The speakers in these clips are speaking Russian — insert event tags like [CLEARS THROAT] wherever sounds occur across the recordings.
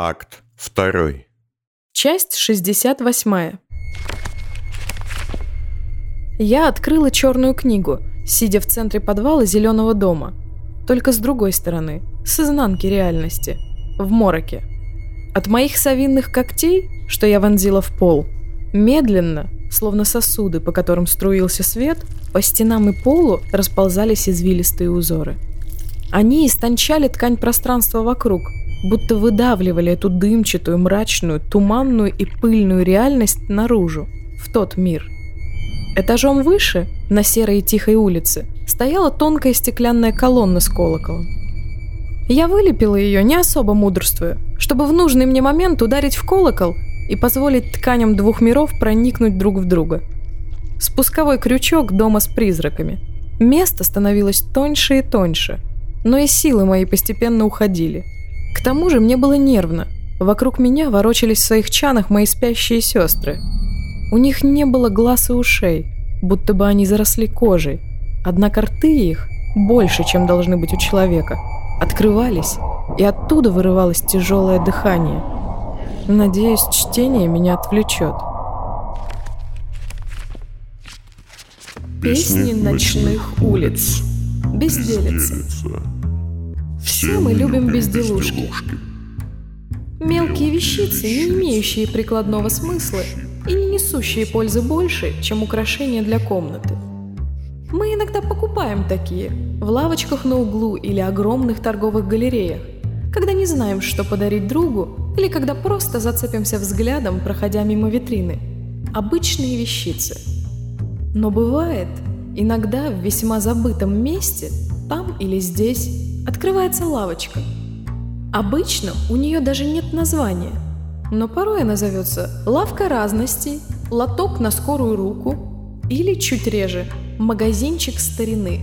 Акт 2. Часть 68. Я открыла черную книгу, сидя в центре подвала зеленого дома. Только с другой стороны, с изнанки реальности, в мороке. От моих совинных когтей, что я вонзила в пол, медленно, словно сосуды, по которым струился свет, по стенам и полу расползались извилистые узоры. Они истончали ткань пространства вокруг, будто выдавливали эту дымчатую, мрачную, туманную и пыльную реальность наружу, в тот мир. Этажом выше, на серой и тихой улице, стояла тонкая стеклянная колонна с колоколом. Я вылепила ее, не особо мудрствуя, чтобы в нужный мне момент ударить в колокол и позволить тканям двух миров проникнуть друг в друга. Спусковой крючок дома с призраками. Место становилось тоньше и тоньше, но и силы мои постепенно уходили – к тому же мне было нервно. Вокруг меня ворочались в своих чанах мои спящие сестры. У них не было глаз и ушей, будто бы они заросли кожей. Однако рты их, больше, чем должны быть у человека, открывались, и оттуда вырывалось тяжелое дыхание. Надеюсь, чтение меня отвлечет. Песни ночных улиц. Безделица. Все мы любим безделушки. Мелкие вещицы, не имеющие прикладного смысла и не несущие пользы больше, чем украшения для комнаты. Мы иногда покупаем такие в лавочках на углу или огромных торговых галереях, когда не знаем, что подарить другу, или когда просто зацепимся взглядом, проходя мимо витрины. Обычные вещицы. Но бывает, иногда в весьма забытом месте, там или здесь, открывается лавочка. Обычно у нее даже нет названия, но порой она зовется «лавка разностей», «лоток на скорую руку» или, чуть реже, «магазинчик старины».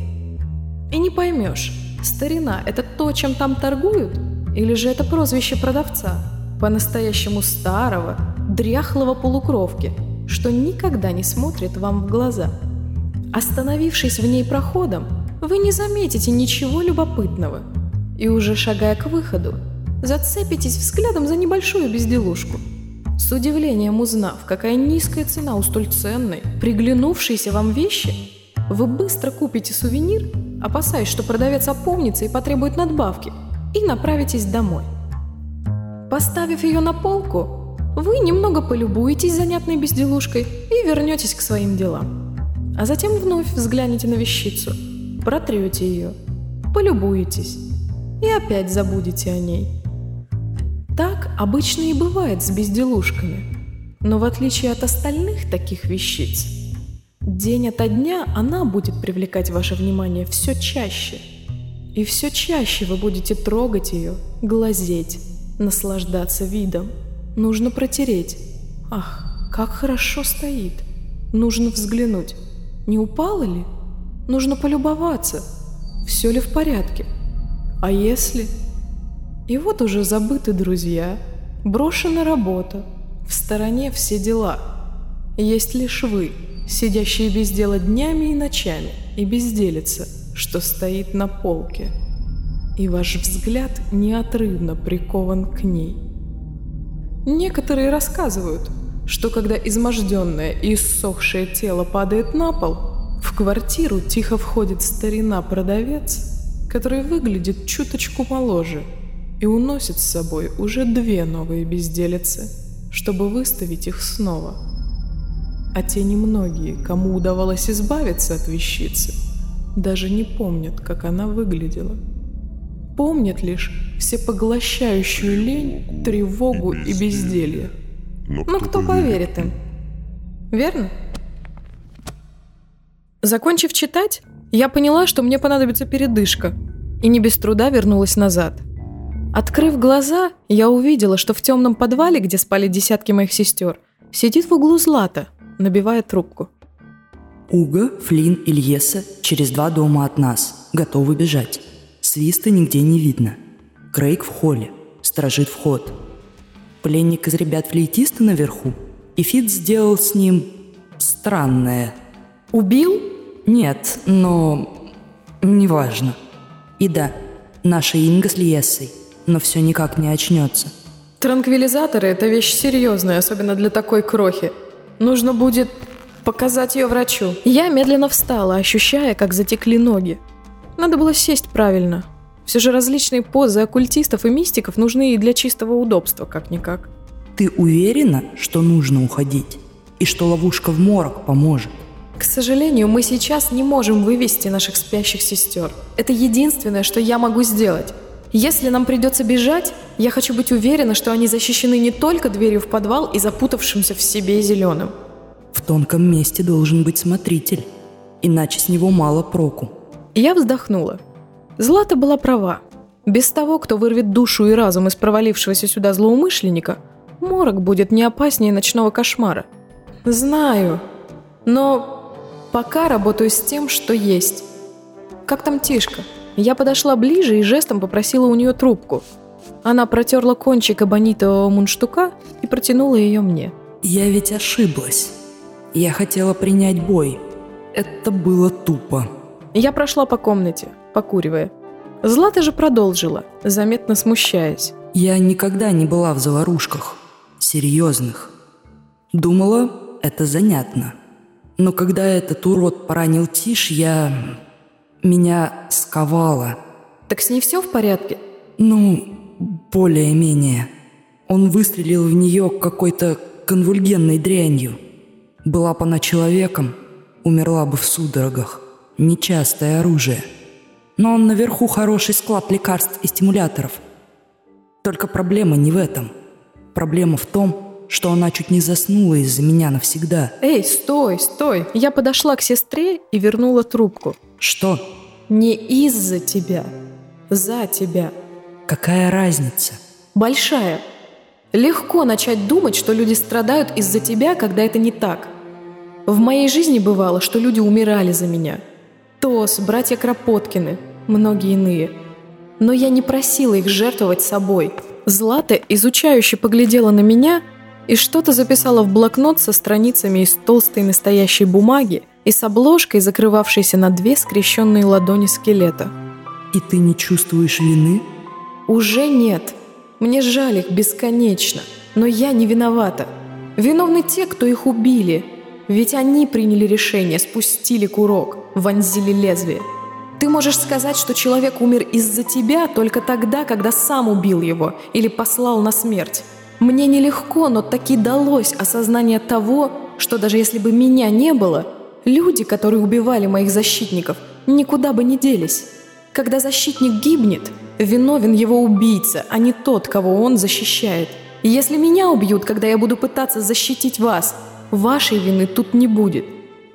И не поймешь, старина – это то, чем там торгуют, или же это прозвище продавца, по-настоящему старого, дряхлого полукровки, что никогда не смотрит вам в глаза. Остановившись в ней проходом, вы не заметите ничего любопытного. И уже шагая к выходу, зацепитесь взглядом за небольшую безделушку. С удивлением узнав, какая низкая цена у столь ценной, приглянувшейся вам вещи, вы быстро купите сувенир, опасаясь, что продавец опомнится и потребует надбавки, и направитесь домой. Поставив ее на полку, вы немного полюбуетесь занятной безделушкой и вернетесь к своим делам. А затем вновь взглянете на вещицу – протрете ее, полюбуетесь и опять забудете о ней. Так обычно и бывает с безделушками. Но в отличие от остальных таких вещиц, день ото дня она будет привлекать ваше внимание все чаще. И все чаще вы будете трогать ее, глазеть, наслаждаться видом. Нужно протереть. Ах, как хорошо стоит. Нужно взглянуть. Не упала ли? Нужно полюбоваться, все ли в порядке. А если... И вот уже забыты друзья, брошена работа, в стороне все дела. Есть лишь вы, сидящие без дела днями и ночами, и безделица, что стоит на полке. И ваш взгляд неотрывно прикован к ней. Некоторые рассказывают, что когда изможденное и иссохшее тело падает на пол, в квартиру тихо входит старина-продавец, который выглядит чуточку моложе и уносит с собой уже две новые безделицы, чтобы выставить их снова. А те немногие, кому удавалось избавиться от вещицы, даже не помнят, как она выглядела. Помнят лишь всепоглощающую лень, тревогу и безделье. Но кто, Но кто поверит им? Верно? Закончив читать, я поняла, что мне понадобится передышка, и не без труда вернулась назад. Открыв глаза, я увидела, что в темном подвале, где спали десятки моих сестер, сидит в углу Злата, набивая трубку. Уга, Флин и Льеса через два дома от нас, готовы бежать. Свиста нигде не видно. Крейг в холле, сторожит вход. Пленник из ребят-флейтиста наверху, и Фит сделал с ним странное. «Убил?» Нет, но... неважно. И да, наша Инга с Лиессой, но все никак не очнется. Транквилизаторы – это вещь серьезная, особенно для такой крохи. Нужно будет показать ее врачу. Я медленно встала, ощущая, как затекли ноги. Надо было сесть правильно. Все же различные позы оккультистов и мистиков нужны и для чистого удобства, как-никак. Ты уверена, что нужно уходить? И что ловушка в морок поможет? К сожалению, мы сейчас не можем вывести наших спящих сестер. Это единственное, что я могу сделать. Если нам придется бежать, я хочу быть уверена, что они защищены не только дверью в подвал и запутавшимся в себе зеленым. В тонком месте должен быть смотритель, иначе с него мало проку. Я вздохнула. Злата была права. Без того, кто вырвет душу и разум из провалившегося сюда злоумышленника, морок будет не опаснее ночного кошмара. Знаю, но пока работаю с тем, что есть. Как там Тишка? Я подошла ближе и жестом попросила у нее трубку. Она протерла кончик абонитового мундштука и протянула ее мне. Я ведь ошиблась. Я хотела принять бой. Это было тупо. Я прошла по комнате, покуривая. Злата же продолжила, заметно смущаясь. Я никогда не была в заварушках. Серьезных. Думала, это занятно. Но когда этот урод поранил Тиш, я меня сковало. Так с ней все в порядке? Ну, более-менее. Он выстрелил в нее какой-то конвульгенной дрянью. Была бы она человеком, умерла бы в судорогах. Нечастое оружие. Но он наверху хороший склад лекарств и стимуляторов. Только проблема не в этом. Проблема в том, что она чуть не заснула из-за меня навсегда. Эй, стой, стой. Я подошла к сестре и вернула трубку. Что? Не из-за тебя, за тебя. Какая разница? Большая. Легко начать думать, что люди страдают из-за тебя, когда это не так. В моей жизни бывало, что люди умирали за меня. Тос, братья Кропоткины, многие иные. Но я не просила их жертвовать собой. Злата изучающе поглядела на меня и что-то записала в блокнот со страницами из толстой настоящей бумаги, и с обложкой, закрывавшейся на две скрещенные ладони скелета. «И ты не чувствуешь вины?» «Уже нет. Мне жаль их бесконечно, но я не виновата. Виновны те, кто их убили. Ведь они приняли решение, спустили курок, вонзили лезвие. Ты можешь сказать, что человек умер из-за тебя только тогда, когда сам убил его или послал на смерть. Мне нелегко, но таки далось осознание того, что даже если бы меня не было, Люди, которые убивали моих защитников, никуда бы не делись. Когда защитник гибнет, виновен его убийца, а не тот, кого он защищает. Если меня убьют, когда я буду пытаться защитить вас, вашей вины тут не будет.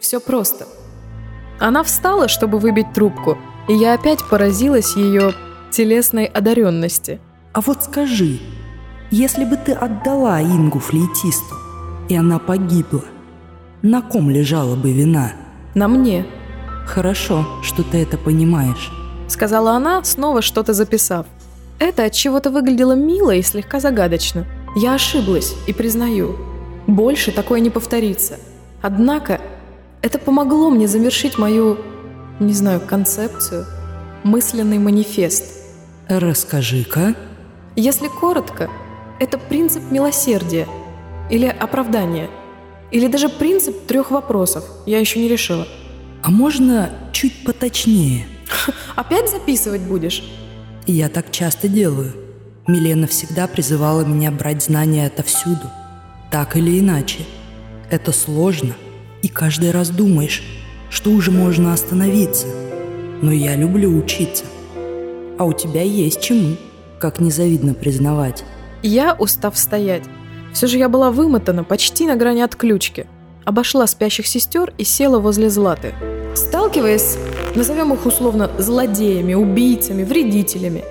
Все просто. Она встала, чтобы выбить трубку, и я опять поразилась ее телесной одаренности. А вот скажи, если бы ты отдала Ингу флейтисту, и она погибла – на ком лежала бы вина? На мне. Хорошо, что ты это понимаешь. Сказала она, снова что-то записав. Это от чего-то выглядело мило и слегка загадочно. Я ошиблась и признаю. Больше такое не повторится. Однако это помогло мне завершить мою, не знаю, концепцию, мысленный манифест. Расскажи-ка. Если коротко, это принцип милосердия или оправдания – или даже принцип трех вопросов. Я еще не решила. А можно чуть поточнее? [LAUGHS] Опять записывать будешь? Я так часто делаю. Милена всегда призывала меня брать знания отовсюду. Так или иначе. Это сложно. И каждый раз думаешь, что уже можно остановиться. Но я люблю учиться. А у тебя есть чему, как незавидно признавать. Я, устав стоять, все же я была вымотана почти на грани отключки. Обошла спящих сестер и села возле Златы. Сталкиваясь, назовем их условно злодеями, убийцами, вредителями,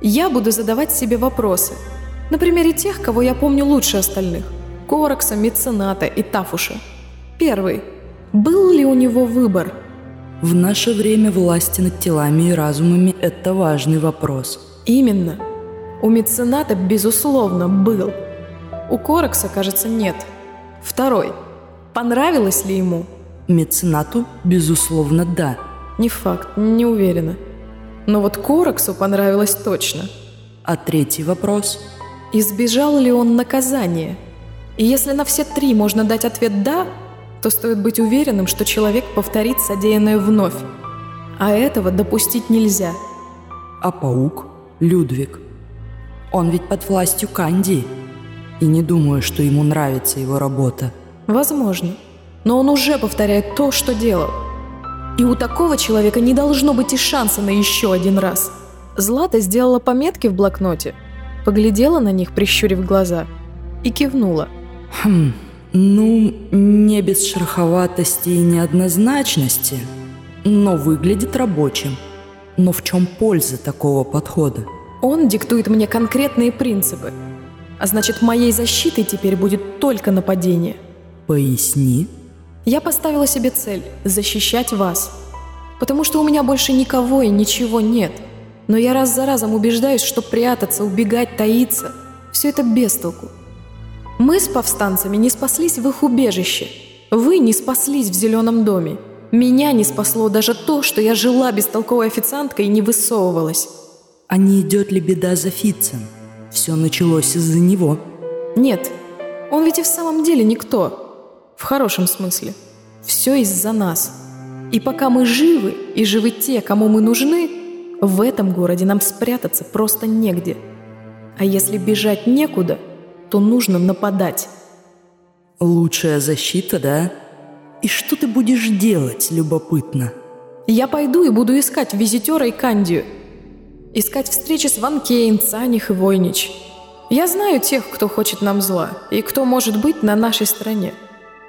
я буду задавать себе вопросы. На примере тех, кого я помню лучше остальных. Коракса, Мецената и Тафуша. Первый. Был ли у него выбор? В наше время власти над телами и разумами – это важный вопрос. Именно. У Мецената, безусловно, был – у Коракса, кажется, нет. Второй. Понравилось ли ему? Меценату, безусловно, да. Не факт, не уверена. Но вот Кораксу понравилось точно. А третий вопрос? Избежал ли он наказания? И если на все три можно дать ответ «да», то стоит быть уверенным, что человек повторит содеянное вновь. А этого допустить нельзя. А паук? Людвиг. Он ведь под властью Канди. И не думаю, что ему нравится его работа. Возможно. Но он уже повторяет то, что делал. И у такого человека не должно быть и шанса на еще один раз. Злата сделала пометки в блокноте, поглядела на них, прищурив глаза, и кивнула. Хм, ну, не без шероховатости и неоднозначности, но выглядит рабочим. Но в чем польза такого подхода? Он диктует мне конкретные принципы. А значит, моей защитой теперь будет только нападение. Поясни. Я поставила себе цель – защищать вас. Потому что у меня больше никого и ничего нет. Но я раз за разом убеждаюсь, что прятаться, убегать, таиться – все это бестолку. Мы с повстанцами не спаслись в их убежище. Вы не спаслись в зеленом доме. Меня не спасло даже то, что я жила бестолковой официанткой и не высовывалась. А не идет ли беда за Фитцем? Все началось из-за него. Нет, он ведь и в самом деле никто. В хорошем смысле. Все из-за нас. И пока мы живы, и живы те, кому мы нужны, в этом городе нам спрятаться просто негде. А если бежать некуда, то нужно нападать. Лучшая защита, да? И что ты будешь делать, любопытно? Я пойду и буду искать визитера и Кандию. Искать встречи с Ван Кейн, Цаних и Войнич. Я знаю тех, кто хочет нам зла, и кто может быть на нашей стороне.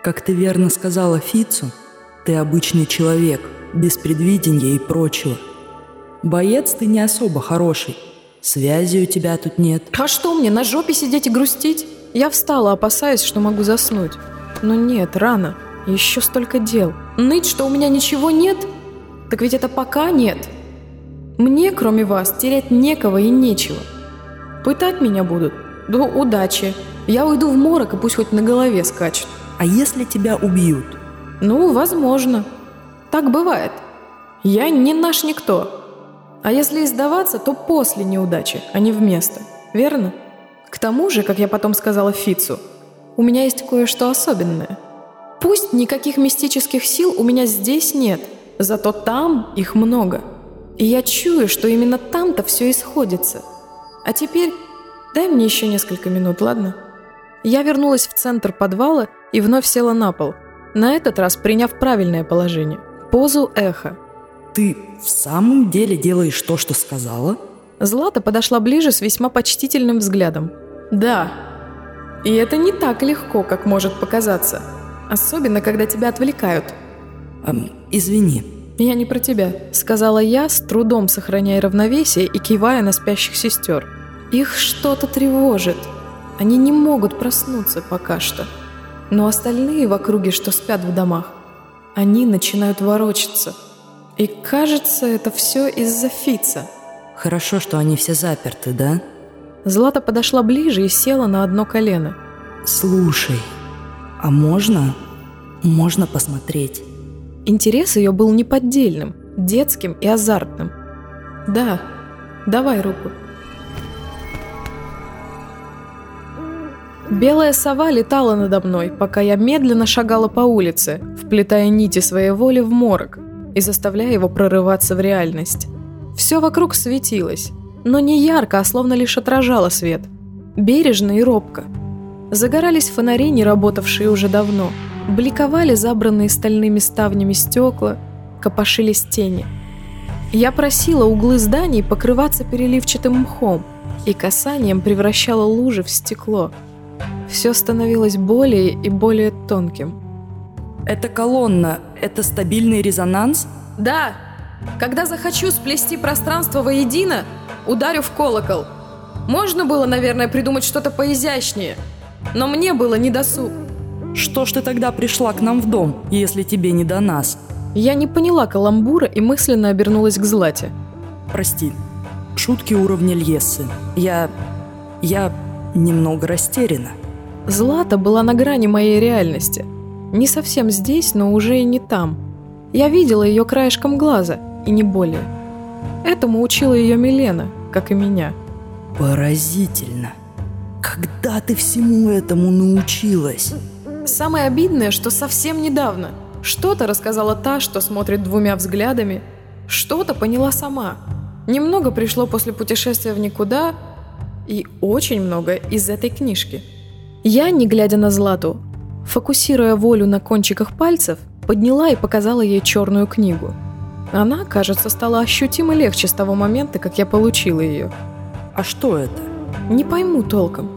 Как ты верно сказала Фицу, ты обычный человек, без предвидения и прочего. Боец ты не особо хороший. Связи у тебя тут нет. А что мне, на жопе сидеть и грустить? Я встала, опасаясь, что могу заснуть. Но нет, рано. Еще столько дел. Ныть, что у меня ничего нет? Так ведь это пока нет. Мне, кроме вас, терять некого и нечего. Пытать меня будут? Да удачи. Я уйду в морок, и пусть хоть на голове скачет. А если тебя убьют? Ну, возможно. Так бывает. Я не наш никто. А если издаваться, то после неудачи, а не вместо. Верно? К тому же, как я потом сказала Фицу, у меня есть кое-что особенное – Пусть никаких мистических сил у меня здесь нет, зато там их много. И я чую, что именно там-то все исходится. А теперь дай мне еще несколько минут, ладно? Я вернулась в центр подвала и вновь села на пол, на этот раз приняв правильное положение – позу эхо. «Ты в самом деле делаешь то, что сказала?» Злата подошла ближе с весьма почтительным взглядом. «Да. И это не так легко, как может показаться». Особенно, когда тебя отвлекают. Эм, извини. Я не про тебя, сказала я, с трудом сохраняя равновесие и кивая на спящих сестер. Их что-то тревожит. Они не могут проснуться пока что. Но остальные в округе, что спят в домах, они начинают ворочаться. И кажется, это все из-за Фица. Хорошо, что они все заперты, да? Злата подошла ближе и села на одно колено. Слушай, а можно? Можно посмотреть. Интерес ее был неподдельным, детским и азартным. Да, давай руку. Белая сова летала надо мной, пока я медленно шагала по улице, вплетая нити своей воли в морок и заставляя его прорываться в реальность. Все вокруг светилось, но не ярко, а словно лишь отражало свет. Бережно и робко – Загорались фонари, не работавшие уже давно. Бликовали забранные стальными ставнями стекла, копошились тени. Я просила углы зданий покрываться переливчатым мхом и касанием превращала лужи в стекло. Все становилось более и более тонким. «Это колонна, это стабильный резонанс?» «Да. Когда захочу сплести пространство воедино, ударю в колокол. Можно было, наверное, придумать что-то поизящнее» но мне было не досуг. Что ж ты тогда пришла к нам в дом, если тебе не до нас? Я не поняла каламбура и мысленно обернулась к Злате. Прости, шутки уровня Льесы. Я... я немного растеряна. Злата была на грани моей реальности. Не совсем здесь, но уже и не там. Я видела ее краешком глаза, и не более. Этому учила ее Милена, как и меня. Поразительно. Когда ты всему этому научилась? Самое обидное, что совсем недавно. Что-то рассказала та, что смотрит двумя взглядами, что-то поняла сама. Немного пришло после путешествия в никуда, и очень много из этой книжки. Я, не глядя на Злату, фокусируя волю на кончиках пальцев, подняла и показала ей черную книгу. Она, кажется, стала ощутимо легче с того момента, как я получила ее. А что это? Не пойму толком.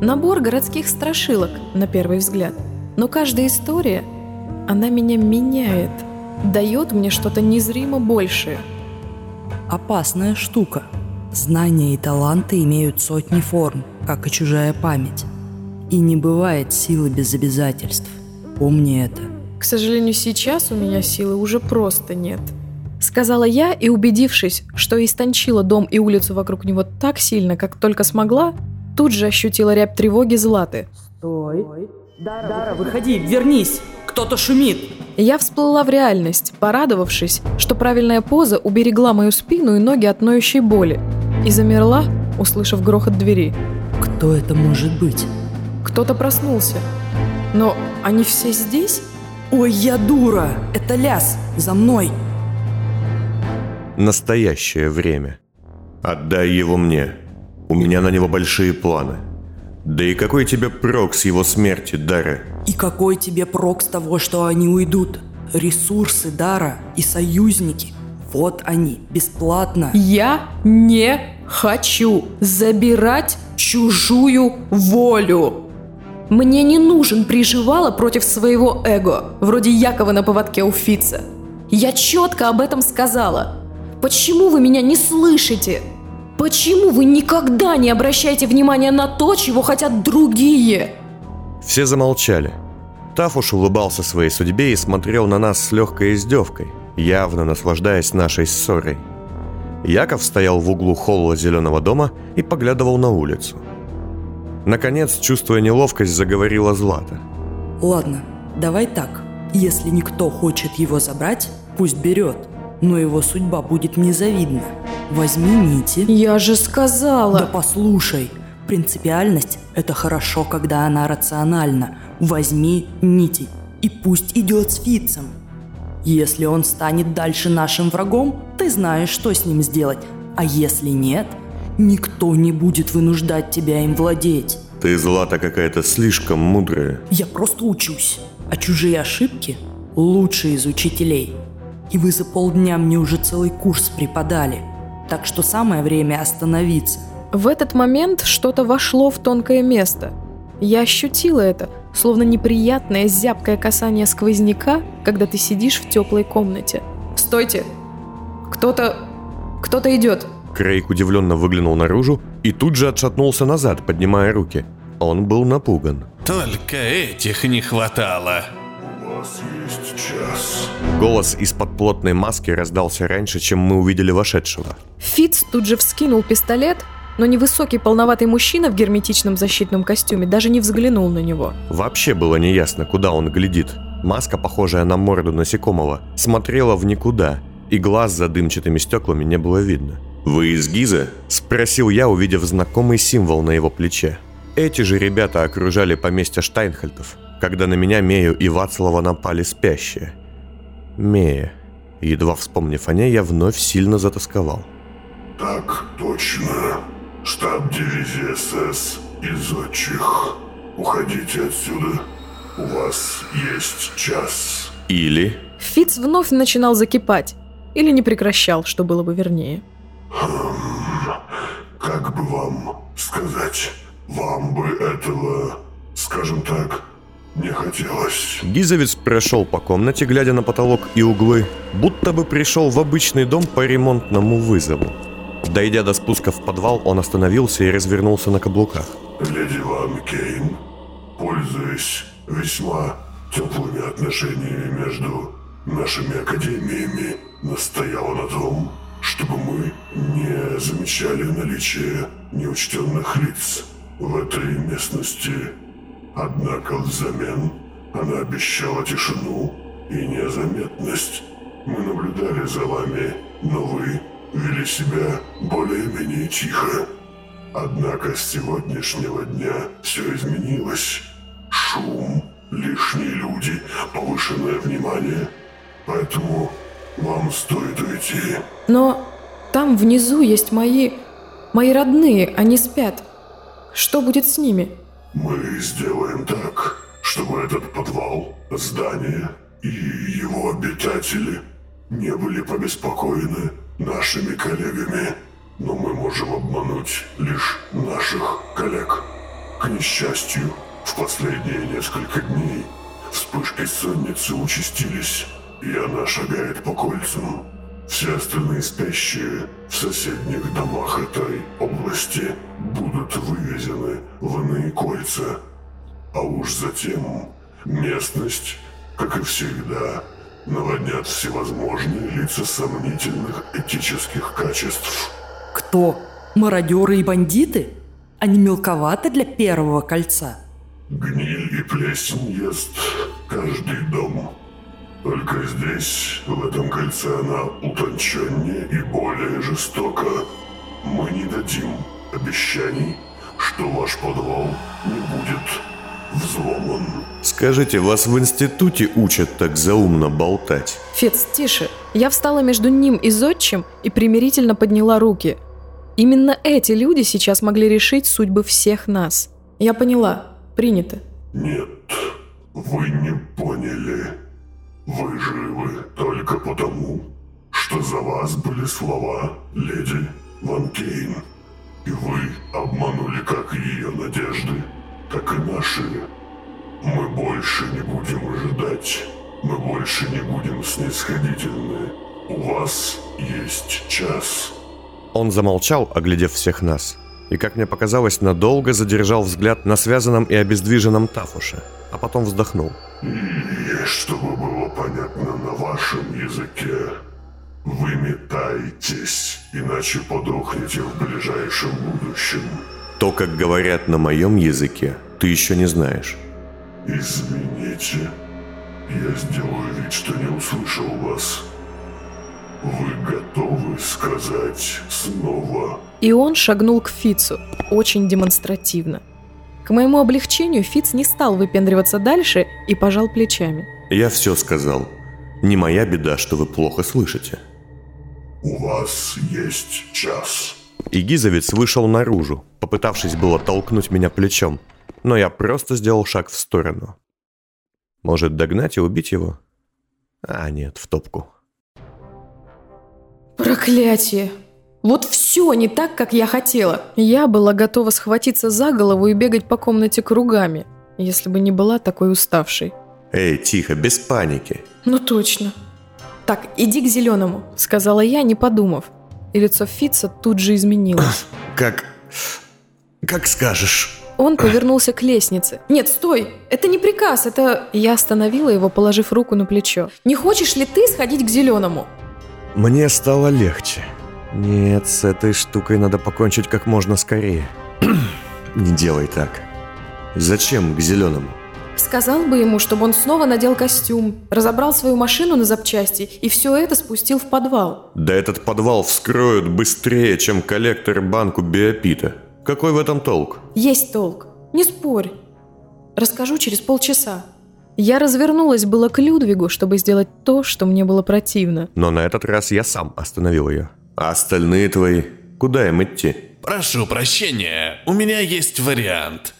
Набор городских страшилок, на первый взгляд. Но каждая история, она меня меняет, дает мне что-то незримо большее. Опасная штука. Знания и таланты имеют сотни форм, как и чужая память. И не бывает силы без обязательств. Помни это. К сожалению, сейчас у меня силы уже просто нет. Сказала я и, убедившись, что истончила дом и улицу вокруг него так сильно, как только смогла, тут же ощутила рябь тревоги Златы. Стой. Дара, Дара выходи, вернись! Кто-то шумит! Я всплыла в реальность, порадовавшись, что правильная поза уберегла мою спину и ноги от ноющей боли, и замерла, услышав грохот двери. Кто это может быть? Кто-то проснулся. Но они все здесь? Ой, я дура! Это Ляс! За мной! Настоящее время. Отдай его мне. У меня на него большие планы. Да и какой тебе прок с его смерти, Дара? И какой тебе прок с того, что они уйдут? Ресурсы Дара и союзники. Вот они, бесплатно. Я не хочу забирать чужую волю. Мне не нужен приживало против своего эго, вроде Якова на поводке у Фица. Я четко об этом сказала. Почему вы меня не слышите? Почему вы никогда не обращаете внимания на то, чего хотят другие? Все замолчали. Тафуш улыбался своей судьбе и смотрел на нас с легкой издевкой, явно наслаждаясь нашей ссорой. Яков стоял в углу холла зеленого дома и поглядывал на улицу. Наконец, чувствуя неловкость, заговорила Злата. Ладно, давай так. Если никто хочет его забрать, пусть берет. Но его судьба будет незавидна. Возьми нити. Я же сказала. Да послушай, принципиальность – это хорошо, когда она рациональна. Возьми нити и пусть идет с Фицем. Если он станет дальше нашим врагом, ты знаешь, что с ним сделать. А если нет, никто не будет вынуждать тебя им владеть. Ты, Злата, какая-то слишком мудрая. Я просто учусь. А чужие ошибки лучше из учителей. И вы за полдня мне уже целый курс преподали. Так что самое время остановиться. В этот момент что-то вошло в тонкое место. Я ощутила это, словно неприятное зябкое касание сквозняка, когда ты сидишь в теплой комнате. «Стойте! Кто-то... кто-то идет!» Крейг удивленно выглянул наружу и тут же отшатнулся назад, поднимая руки. Он был напуган. Только этих не хватало. У вас есть час. Голос из-под плотной маски раздался раньше, чем мы увидели вошедшего. Фиц тут же вскинул пистолет, но невысокий полноватый мужчина в герметичном защитном костюме даже не взглянул на него. Вообще было неясно, куда он глядит. Маска, похожая на морду насекомого, смотрела в никуда, и глаз за дымчатыми стеклами не было видно. «Вы из Гиза?» – спросил я, увидев знакомый символ на его плече. Эти же ребята окружали поместье Штайнхальтов, когда на меня Мею и Вацлава напали спящие. Мея. Едва вспомнив о ней, я вновь сильно затасковал. Так точно. Штаб дивизии СС из отчих. Уходите отсюда. У вас есть час. Или... Фиц вновь начинал закипать. Или не прекращал, что было бы вернее. Как бы вам сказать? Вам бы этого, скажем так, не хотелось. Гизовец прошел по комнате, глядя на потолок и углы, будто бы пришел в обычный дом по ремонтному вызову. Дойдя до спуска в подвал, он остановился и развернулся на каблуках. Леди Ван Кейн, пользуясь весьма теплыми отношениями между нашими академиями, настояла на том, чтобы мы не замечали наличие неучтенных лиц в этой местности. Однако взамен она обещала тишину и незаметность. Мы наблюдали за вами, но вы вели себя более-менее тихо. Однако с сегодняшнего дня все изменилось. Шум, лишние люди, повышенное внимание. Поэтому вам стоит уйти. Но там внизу есть мои... Мои родные, они спят. Что будет с ними? Мы сделаем так, чтобы этот подвал, здание и его обитатели не были побеспокоены нашими коллегами. Но мы можем обмануть лишь наших коллег. К несчастью, в последние несколько дней вспышки сонницы участились, и она шагает по кольцам. Все остальные спящие в соседних домах этой области будут вывезены в иные кольца. А уж затем местность, как и всегда, наводнят всевозможные лица сомнительных этических качеств. Кто? Мародеры и бандиты? Они мелковаты для первого кольца. Гниль и плесень ест каждый дом. Только здесь, в этом кольце, она утонченнее и более жестока. Мы не дадим обещаний, что ваш подвал не будет взломан. Скажите, вас в институте учат так заумно болтать? Фец, тише. Я встала между ним и зодчим и примирительно подняла руки. Именно эти люди сейчас могли решить судьбы всех нас. Я поняла. Принято. Нет, вы не поняли. Вы живы только потому, что за вас были слова леди Ван Кейн. И вы обманули как ее надежды, так и наши. Мы больше не будем ожидать. Мы больше не будем снисходительны. У вас есть час. Он замолчал, оглядев всех нас. И, как мне показалось, надолго задержал взгляд на связанном и обездвиженном Тафуше, а потом вздохнул. И чтобы было понятно на вашем языке, вы метаетесь, иначе подохнете в ближайшем будущем. То, как говорят на моем языке, ты еще не знаешь. Извините, я сделаю вид, что не услышал вас. Вы готовы сказать снова? И он шагнул к Фицу, очень демонстративно. К моему облегчению Фиц не стал выпендриваться дальше и пожал плечами. Я все сказал. Не моя беда, что вы плохо слышите. У вас есть час. И Гизовец вышел наружу, попытавшись было толкнуть меня плечом, но я просто сделал шаг в сторону. Может, догнать и убить его? А, нет, в топку. Проклятие! Вот все не так, как я хотела. Я была готова схватиться за голову и бегать по комнате кругами, если бы не была такой уставшей. Эй, тихо, без паники. Ну точно. Так, иди к зеленому, сказала я, не подумав. И лицо Фица тут же изменилось. Как... как скажешь. Он повернулся к лестнице. «Нет, стой! Это не приказ, это...» Я остановила его, положив руку на плечо. «Не хочешь ли ты сходить к зеленому?» Мне стало легче. Нет, с этой штукой надо покончить как можно скорее. [CLEARS THROAT] Не делай так. Зачем к зеленому? Сказал бы ему, чтобы он снова надел костюм, разобрал свою машину на запчасти и все это спустил в подвал. Да этот подвал вскроют быстрее, чем коллектор банку биопита. Какой в этом толк? Есть толк. Не спорь. Расскажу через полчаса. Я развернулась было к Людвигу, чтобы сделать то, что мне было противно. Но на этот раз я сам остановил ее. А остальные твои? Куда им идти? Прошу прощения, у меня есть вариант.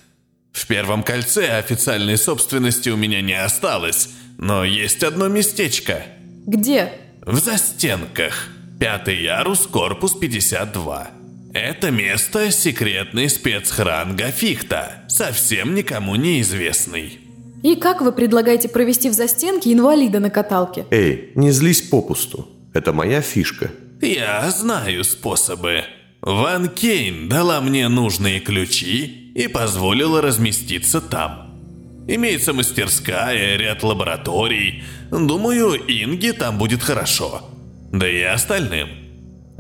В первом кольце официальной собственности у меня не осталось, но есть одно местечко. Где? В застенках. Пятый ярус, корпус 52. Это место – секретный спецхран Гафихта, совсем никому неизвестный. И как вы предлагаете провести в застенке инвалида на каталке? Эй, не злись попусту. Это моя фишка. Я знаю способы. Ван Кейн дала мне нужные ключи и позволила разместиться там. Имеется мастерская, ряд лабораторий. Думаю, Инге там будет хорошо. Да и остальным.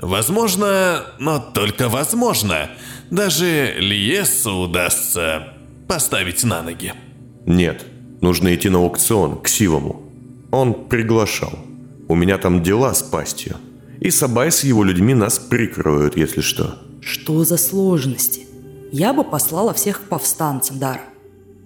Возможно, но только возможно, даже Лиесу удастся поставить на ноги. Нет, нужно идти на аукцион, к Сивому. Он приглашал. У меня там дела с пастью. И Сабай с его людьми нас прикроют, если что. Что за сложности? Я бы послала всех к повстанцам, Дара.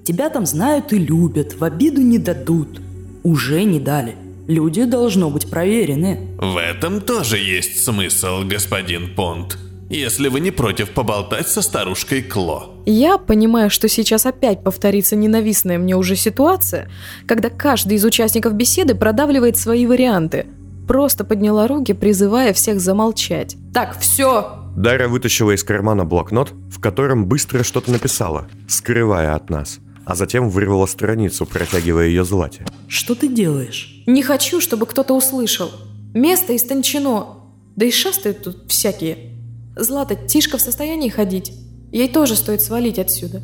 Тебя там знают и любят, в обиду не дадут. Уже не дали. Люди должно быть проверены. В этом тоже есть смысл, господин Понт. Если вы не против поболтать со старушкой Кло. Я понимаю, что сейчас опять повторится ненавистная мне уже ситуация, когда каждый из участников беседы продавливает свои варианты. Просто подняла руки, призывая всех замолчать. Так, все! Дара вытащила из кармана блокнот, в котором быстро что-то написала, скрывая от нас, а затем вырвала страницу, протягивая ее Злате. Что ты делаешь? Не хочу, чтобы кто-то услышал. Место истончено. Да и шастают тут всякие. Злата, Тишка в состоянии ходить? Ей тоже стоит свалить отсюда.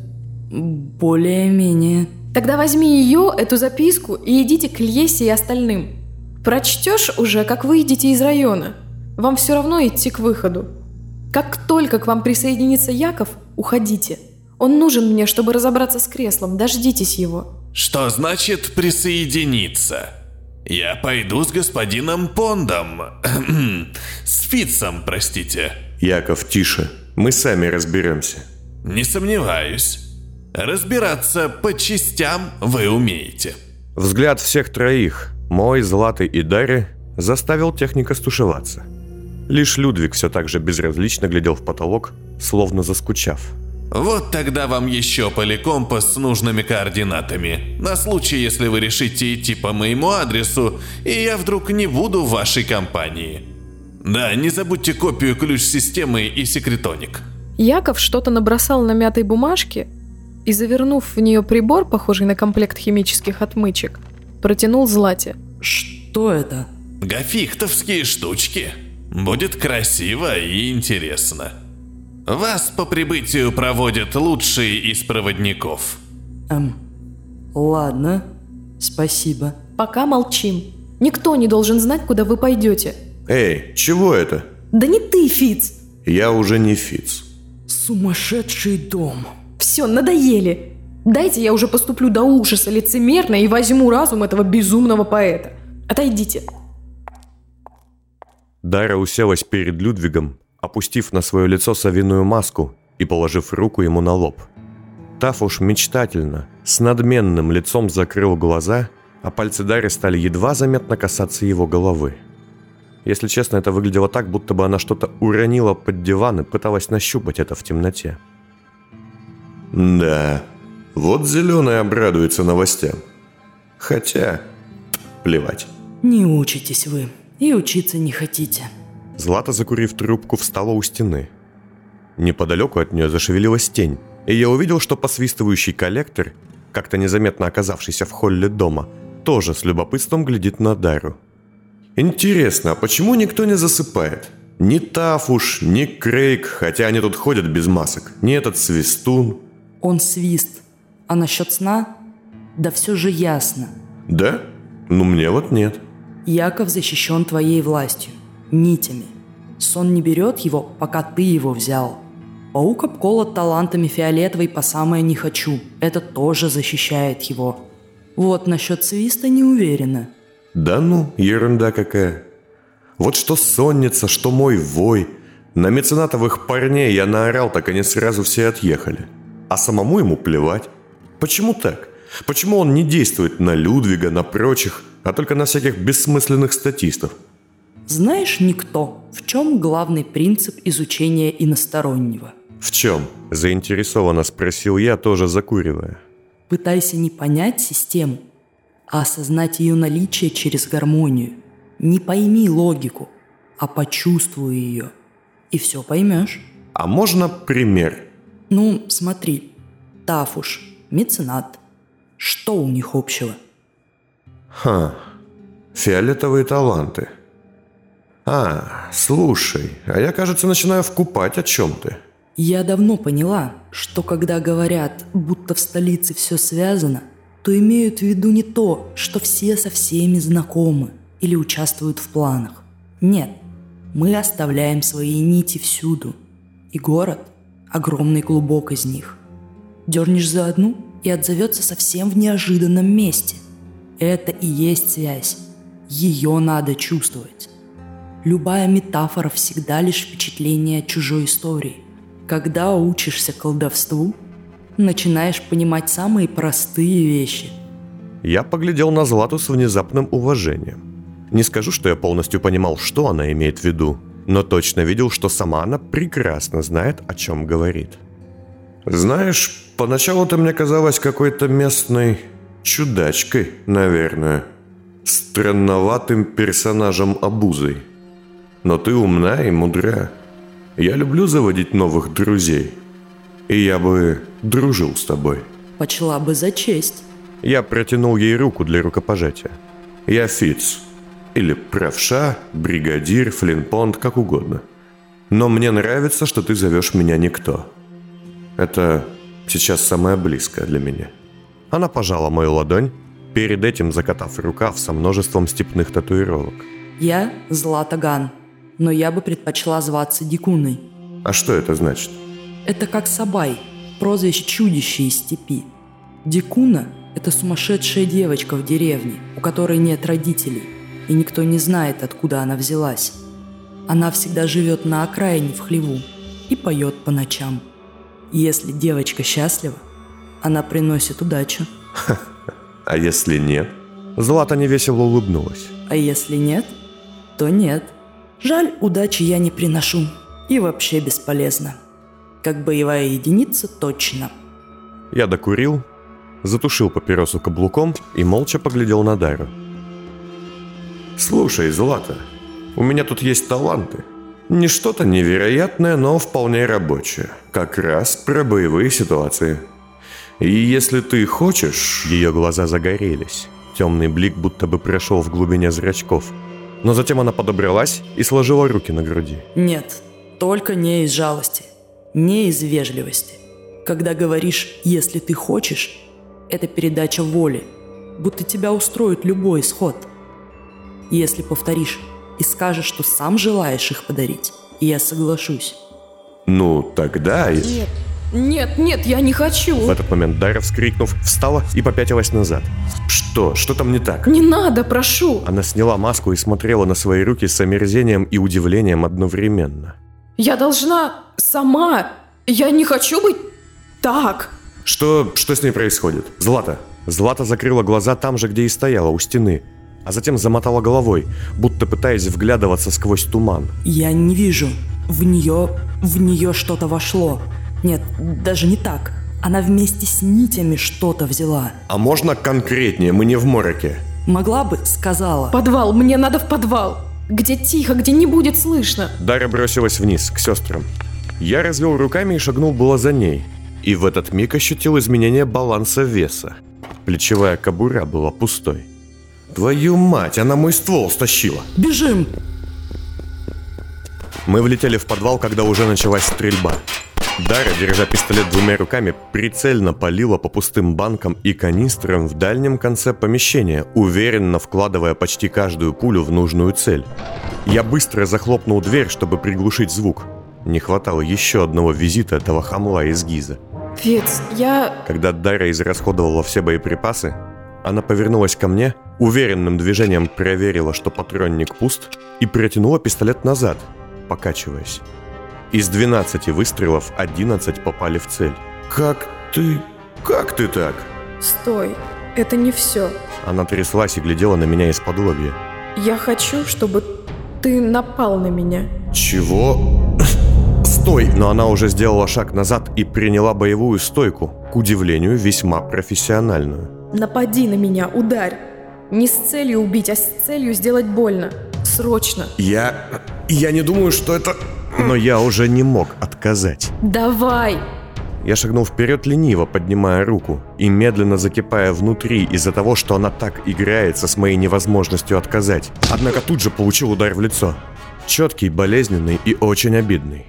Более-менее. Тогда возьми ее, эту записку, и идите к Льесе и остальным. Прочтешь уже, как выйдете из района. Вам все равно идти к выходу. Как только к вам присоединится Яков, уходите. Он нужен мне, чтобы разобраться с креслом. Дождитесь его. Что значит присоединиться? Я пойду с господином Пондом. [CLEARS THROAT] с Фитцем, простите. Яков, тише. Мы сами разберемся. Не сомневаюсь. Разбираться по частям вы умеете. Взгляд всех троих, мой, Златы и Дарья, заставил техника стушеваться. Лишь Людвиг все так же безразлично глядел в потолок, словно заскучав. Вот тогда вам еще поликомпас с нужными координатами. На случай, если вы решите идти по моему адресу, и я вдруг не буду в вашей компании. Да, не забудьте копию ключ-системы и секретоник. Яков что-то набросал на мятой бумажке и, завернув в нее прибор, похожий на комплект химических отмычек, протянул Злате. Что это? Гафихтовские штучки. Будет красиво и интересно. Вас по прибытию проводят лучшие из проводников. Эм, ладно, спасибо. Пока молчим. Никто не должен знать, куда вы пойдете. Эй, чего это? Да не ты, Фиц. Я уже не Фиц. Сумасшедший дом. Все, надоели. Дайте я уже поступлю до ужаса лицемерно и возьму разум этого безумного поэта. Отойдите. Дара уселась перед Людвигом, опустив на свое лицо совиную маску и положив руку ему на лоб. Тафуш мечтательно, с надменным лицом закрыл глаза, а пальцы Дары стали едва заметно касаться его головы. Если честно, это выглядело так, будто бы она что-то уронила под диван и пыталась нащупать это в темноте. Да, вот зеленый обрадуется новостям. Хотя, плевать. Не учитесь вы, и учиться не хотите. Злата, закурив трубку, встала у стены. Неподалеку от нее зашевелилась тень, и я увидел, что посвистывающий коллектор, как-то незаметно оказавшийся в холле дома, тоже с любопытством глядит на Дару. Интересно, а почему никто не засыпает? Ни Тафуш, ни Крейг, хотя они тут ходят без масок, ни этот свистун. Он свист. А насчет сна? Да все же ясно. Да? Ну мне вот нет. Яков защищен твоей властью, нитями. Сон не берет его, пока ты его взял. Паук обколот талантами фиолетовой по самое не хочу. Это тоже защищает его. Вот насчет свиста не уверена. Да ну, ерунда какая. Вот что сонница, что мой вой. На меценатовых парней я наорал, так они сразу все отъехали. А самому ему плевать. Почему так? Почему он не действует на Людвига, на прочих, а только на всяких бессмысленных статистов? Знаешь, никто, в чем главный принцип изучения иностороннего? В чем? Заинтересованно спросил я, тоже закуривая. Пытайся не понять систему, а осознать ее наличие через гармонию. Не пойми логику, а почувствуй ее. И все поймешь. А можно пример? Ну, смотри. Тафуш, меценат. Что у них общего? Ха, фиолетовые таланты. А, слушай, а я, кажется, начинаю вкупать о чем ты. Я давно поняла, что когда говорят, будто в столице все связано, то имеют в виду не то, что все со всеми знакомы или участвуют в планах. Нет, мы оставляем свои нити всюду. И город – огромный клубок из них. Дернешь за одну и отзовется совсем в неожиданном месте. Это и есть связь. Ее надо чувствовать. Любая метафора всегда лишь впечатление чужой истории. Когда учишься колдовству, начинаешь понимать самые простые вещи. Я поглядел на Злату с внезапным уважением. Не скажу, что я полностью понимал, что она имеет в виду, но точно видел, что сама она прекрасно знает, о чем говорит. «Знаешь, поначалу ты мне казалась какой-то местной чудачкой, наверное. Странноватым персонажем-обузой. Но ты умна и мудра. Я люблю заводить новых друзей. И я бы дружил с тобой». Почла бы за честь. Я протянул ей руку для рукопожатия. «Я Фиц. Или правша, бригадир, флинпонд, как угодно. Но мне нравится, что ты зовешь меня никто. Это сейчас самое близкое для меня». Она пожала мою ладонь, перед этим закатав рукав со множеством степных татуировок. Я Злата Ган, но я бы предпочла зваться Дикуной. А что это значит? Это как Сабай, прозвище чудище из степи. Дикуна – это сумасшедшая девочка в деревне, у которой нет родителей, и никто не знает, откуда она взялась. Она всегда живет на окраине в хлеву и поет по ночам. Если девочка счастлива, она приносит удачу. [LAUGHS] А если нет? Злата невесело улыбнулась. А если нет, то нет. Жаль, удачи я не приношу. И вообще бесполезно. Как боевая единица точно. Я докурил, затушил папиросу каблуком и молча поглядел на Дару. «Слушай, Злата, у меня тут есть таланты. Не что-то невероятное, но вполне рабочее. Как раз про боевые ситуации. И если ты хочешь...» Ее глаза загорелись. Темный блик будто бы прошел в глубине зрачков. Но затем она подобралась и сложила руки на груди. Нет, только не из жалости, не из вежливости. Когда говоришь «если ты хочешь», это передача воли, будто тебя устроит любой исход. Если повторишь и скажешь, что сам желаешь их подарить, я соглашусь. «Ну, тогда...» Нет, нет, нет, я не хочу. В этот момент Дайра, вскрикнув, встала и попятилась назад. «Что? Что там не так?» Не надо, прошу. Она сняла маску и смотрела на свои руки с омерзением и удивлением одновременно. Я должна сама. Я не хочу быть так. Что, что с ней происходит? Злата. Злата закрыла глаза там же, где и стояла, у стены. А затем замотала головой, будто пытаясь вглядываться сквозь туман. Я не вижу. В нее... в нее что-то вошло. Нет, даже не так. Она вместе с нитями что-то взяла. А можно конкретнее? Мы не в мороке. Могла бы, сказала. Подвал, мне надо в подвал. Где тихо, где не будет слышно. Дарья бросилась вниз, к сестрам. Я развел руками и шагнул было за ней. И в этот миг ощутил изменение баланса веса. Плечевая кобура была пустой. Твою мать, она мой ствол стащила. Бежим! Мы влетели в подвал, когда уже началась стрельба. Дара, держа пистолет двумя руками, прицельно палила по пустым банкам и канистрам в дальнем конце помещения, уверенно вкладывая почти каждую пулю в нужную цель. Я быстро захлопнул дверь, чтобы приглушить звук. Не хватало еще одного визита этого хамла из Гиза. Фиц, я... Когда Дара израсходовала все боеприпасы, она повернулась ко мне, уверенным движением проверила, что патронник пуст, и протянула пистолет назад, покачиваясь. Из 12 выстрелов 11 попали в цель. «Как ты... как ты так?» Стой, это не все. Она тряслась и глядела на меня из-под лобья. Я хочу, чтобы ты напал на меня. «Чего?» [CLEARS THROAT] «Стой!» Но она уже сделала шаг назад и приняла боевую стойку, к удивлению, весьма профессиональную. Напади на меня, ударь. Не с целью убить, а с целью сделать больно. Срочно. «Я... я не думаю, что это...» Но я уже не мог отказать. Давай. Я шагнул вперед лениво, поднимая руку, и медленно закипая внутри из-за того, что она так играется с моей невозможностью отказать. Однако тут же получил удар в лицо. Четкий, болезненный и очень обидный.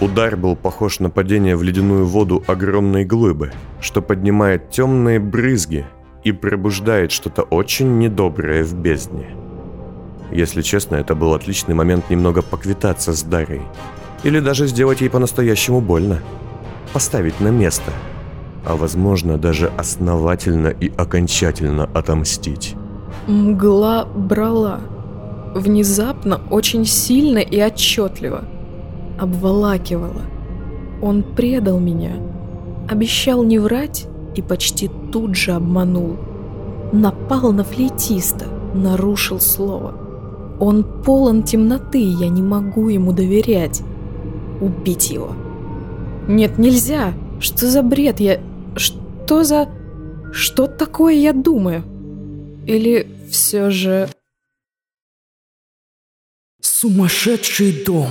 Удар был похож на падение в ледяную воду огромной глыбы, что поднимает темные брызги и пробуждает что-то очень недоброе в бездне. Если честно, это был отличный момент немного поквитаться с Дарой. Или даже сделать ей по-настоящему больно. Поставить на место. А возможно, даже основательно и окончательно отомстить. Мгла брала. внезапно, очень сильно и отчетливо. Обволакивало. Он предал меня. Обещал не врать и почти тут же обманул. Напал на флейтиста, нарушил слово. Он полон темноты, я не могу ему доверять. Убить его. Нет, нельзя. Что за бред? Я... Что за... Что такое я думаю? Или все же... Сумасшедший дом.